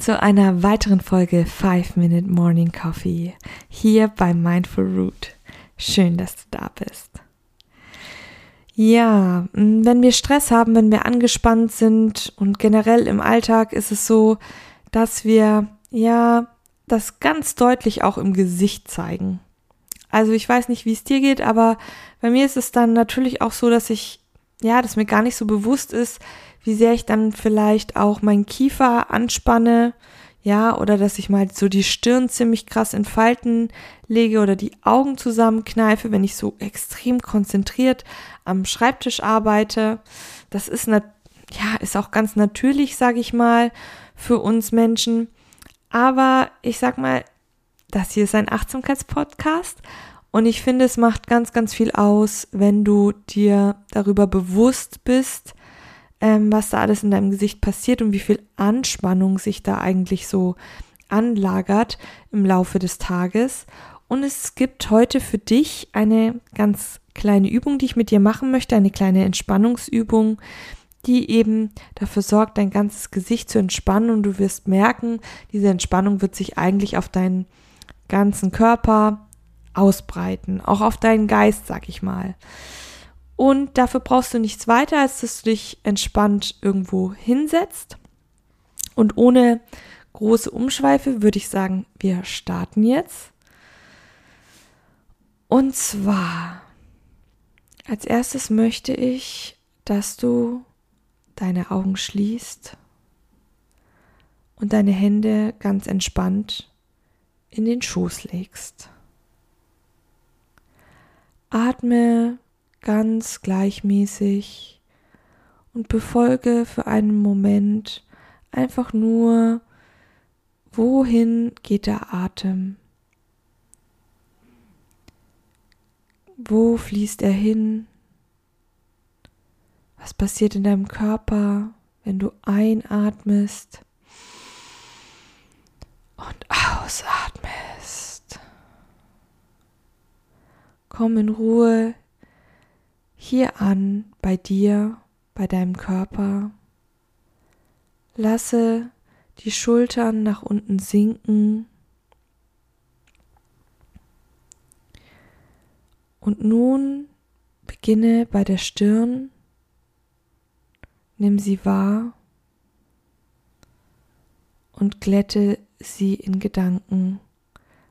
zu einer weiteren Folge 5 Minute Morning Coffee hier bei Mindful Root. Schön, dass du da bist. Ja, wenn wir Stress haben, wenn wir angespannt sind und generell im Alltag ist es so, dass wir ja das ganz deutlich auch im Gesicht zeigen. Also ich weiß nicht, wie es dir geht, aber bei mir ist es dann natürlich auch so, dass ich, ja, dass mir gar nicht so bewusst ist, wie sehr ich dann vielleicht auch meinen Kiefer anspanne, ja, oder dass ich mal so die Stirn ziemlich krass in Falten lege oder die Augen zusammenkneife, wenn ich so extrem konzentriert am Schreibtisch arbeite. Das ist, ja, ist auch ganz natürlich, sage ich mal, für uns Menschen. Aber ich sag mal, das hier ist ein Achtsamkeitspodcast und ich finde, es macht ganz, ganz viel aus, wenn du dir darüber bewusst bist, ähm, was da alles in deinem Gesicht passiert und wie viel Anspannung sich da eigentlich so anlagert im Laufe des Tages. Und es gibt heute für dich eine ganz kleine Übung, die ich mit dir machen möchte, eine kleine Entspannungsübung, die eben dafür sorgt, dein ganzes Gesicht zu entspannen und du wirst merken, diese Entspannung wird sich eigentlich auf deinen ganzen Körper ausbreiten, auch auf deinen Geist, sag ich mal. Und dafür brauchst du nichts weiter, als dass du dich entspannt irgendwo hinsetzt. Und ohne große Umschweife würde ich sagen, wir starten jetzt. Und zwar, als erstes möchte ich, dass du deine Augen schließt und deine Hände ganz entspannt in den Schoß legst. Atme ganz gleichmäßig und befolge für einen Moment einfach nur, wohin geht der Atem? Wo fließt er hin? Was passiert in deinem Körper, wenn du einatmest und ausatmest? Komm in Ruhe hier an bei dir, bei deinem Körper. Lasse die Schultern nach unten sinken. Und nun beginne bei der Stirn. Nimm sie wahr und glätte sie in Gedanken.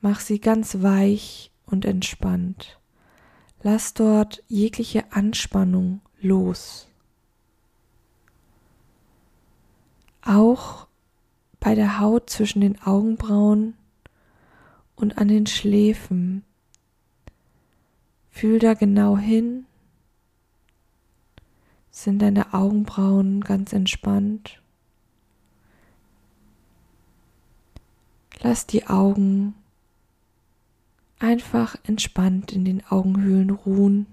Mach sie ganz weich und entspannt. Lass dort jegliche Anspannung los. Auch bei der Haut zwischen den Augenbrauen und an den Schläfen. Fühl da genau hin. Sind deine Augenbrauen ganz entspannt? Lass die Augen einfach entspannt in den Augenhöhlen ruhen.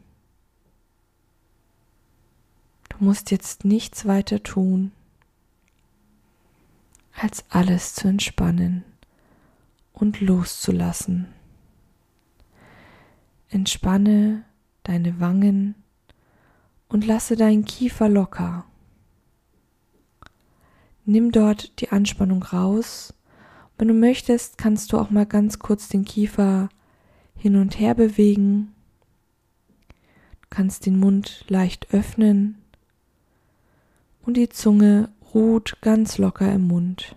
Du musst jetzt nichts weiter tun, als alles zu entspannen und loszulassen. Entspanne deine Wangen und lasse deinen Kiefer locker. Nimm dort die Anspannung raus. Wenn du möchtest, kannst du auch mal ganz kurz den Kiefer hin und her bewegen. Du kannst den Mund leicht öffnen und die Zunge ruht ganz locker im Mund.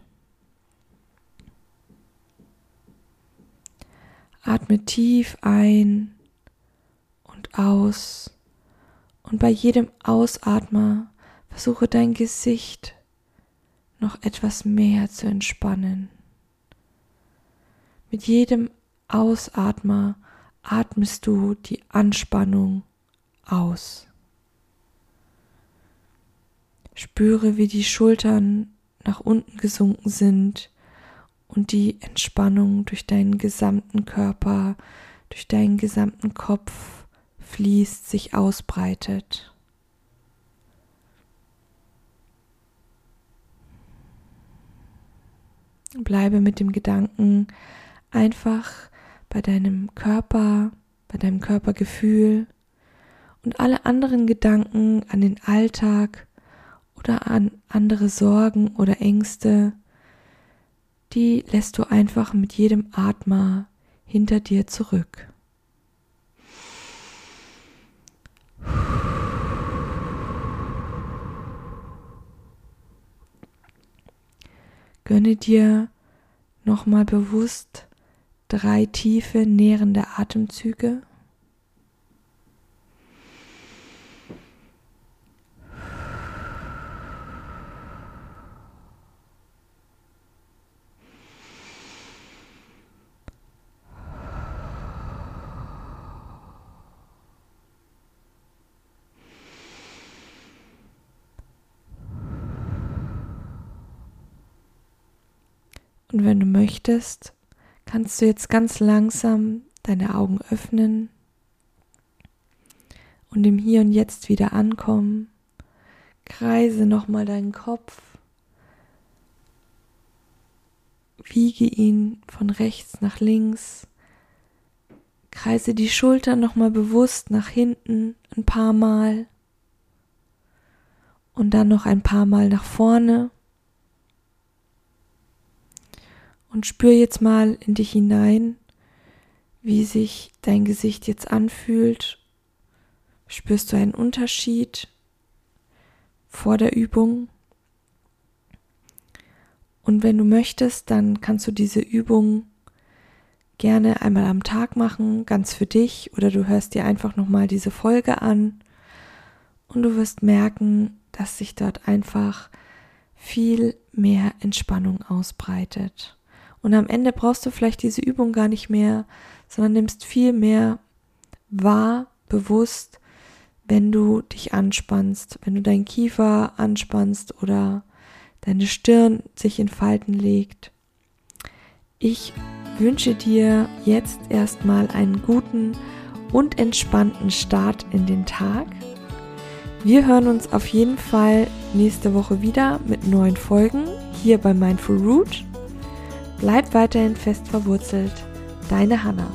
Atme tief ein und aus und bei jedem Ausatmer versuche dein Gesicht noch etwas mehr zu entspannen. Mit jedem Ausatmer atmest du die Anspannung aus. Spüre, wie die Schultern nach unten gesunken sind und die Entspannung durch deinen gesamten Körper, durch deinen gesamten Kopf fließt, sich ausbreitet. Bleibe mit dem Gedanken einfach bei deinem Körper, bei deinem Körpergefühl und alle anderen Gedanken an den Alltag oder an andere Sorgen oder Ängste, die lässt du einfach mit jedem Atmer hinter dir zurück. Gönne dir nochmal bewusst drei tiefe, nährende Atemzüge. Und wenn du möchtest, kannst du jetzt ganz langsam deine Augen öffnen und im Hier und Jetzt wieder ankommen. Kreise nochmal deinen Kopf. Wiege ihn von rechts nach links. Kreise die Schultern nochmal bewusst nach hinten ein paar Mal. Und dann noch ein paar Mal nach vorne. Und spür jetzt mal in dich hinein, wie sich dein Gesicht jetzt anfühlt. Spürst du einen Unterschied vor der Übung? Und wenn du möchtest, dann kannst du diese Übung gerne einmal am Tag machen, ganz für dich, oder du hörst dir einfach nochmal diese Folge an und du wirst merken, dass sich dort einfach viel mehr Entspannung ausbreitet. Und am Ende brauchst du vielleicht diese Übung gar nicht mehr, sondern nimmst viel mehr wahr, bewusst, wenn du dich anspannst, wenn du deinen Kiefer anspannst oder deine Stirn sich in Falten legt. Ich wünsche dir jetzt erstmal einen guten und entspannten Start in den Tag. Wir hören uns auf jeden Fall nächste Woche wieder mit neuen Folgen hier bei Mindful Root. Bleib weiterhin fest verwurzelt. Deine Hanna.